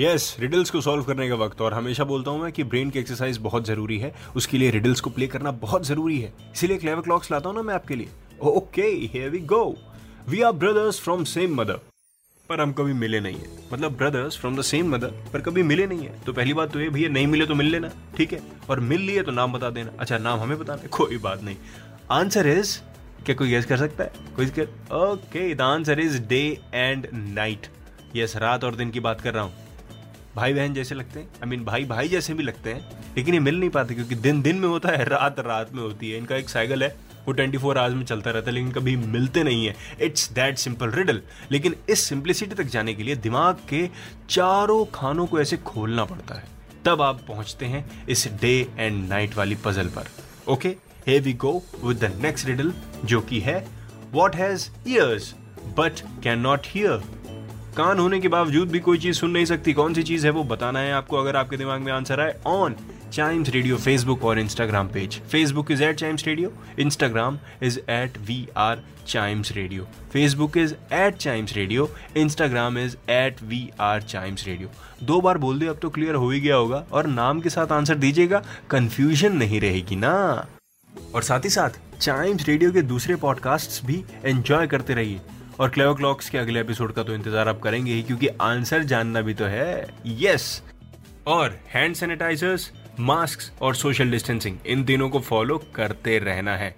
Yes riddles को solve करने का वक्त, और हमेशा बोलता हूँ मैं कि ब्रेन की एक्सरसाइज बहुत ज़रूरी है। उसके लिए रिडल्स को प्ले करना बहुत ज़रूरी है। इसीलिए क्लेवर क्लॉक्स लाता हूँ ना मैं आपके लिए। Okay here we go we are brothers from same mother पर हम कभी मिले नहीं है। मतलब brothers from the same mother पर कभी मिले नहीं है। तो पहली बात तो ये, भैया, नहीं मिले तो मिल लेना। ठीक है? और मिल लिए तो नाम बता देना। अच्छा नाम हमें बताना कोई बात नहीं। आंसर इज़ क्या कोई गेस कर सकता है? कोई okay the answer is day and night yes रात और दिन की बात कर रहा हूँ। भाई बहन जैसे लगते हैं। आई मीन भाई भाई जैसे भी लगते हैं, लेकिन ये मिल नहीं पाते क्योंकि दिन दिन में होता है रात रात में होती है। इनका एक साइकिल है, वो ट्वेंटी फोर आवर्स में चलता रहता है, लेकिन कभी मिलते नहीं है। इट्स दैट सिंपल रिडल लेकिन इस सिंप्लिसिटी तक जाने के लिए दिमाग के चारों खानों को ऐसे खोलना पड़ता है। तब आप पहुँचते हैं इस डे एंड नाइट वाली पजल पर। Okay hey we go with the next riddle जो कि है what has ears but can not hear कान होने के बावजूद भी कोई चीज़ सुन नहीं सकती। कौन सी चीज़ है वो बताना है आपको अगर आपके दिमाग में आंसर आए? ऑन चाइम्स रेडियो फेसबुक और Instagram page Facebook is at Chimes radio Instagram is at we are Chimes radio Facebook is at Chimes radio Instagram is at we are Chimes radio दो बार बोल दिया, अब तो clear हो ही गया होगा। और नाम के साथ आंसर दीजिएगा कंफ्यूजन नहीं रहेगी ना। और साथ ही साथ चाइम्स रेडियो के दूसरे पॉडकास्ट्स भी एंजॉय करते रहिए। और क्लेव क्लॉक्स के अगले एपिसोड का तो इंतज़ार आप करेंगे ही, क्योंकि आंसर जानना भी तो है। यस और हैंड सैनिटाइजर्स मास्क और सोशल डिस्टेंसिंग इन तीनों को फॉलो करते रहना है।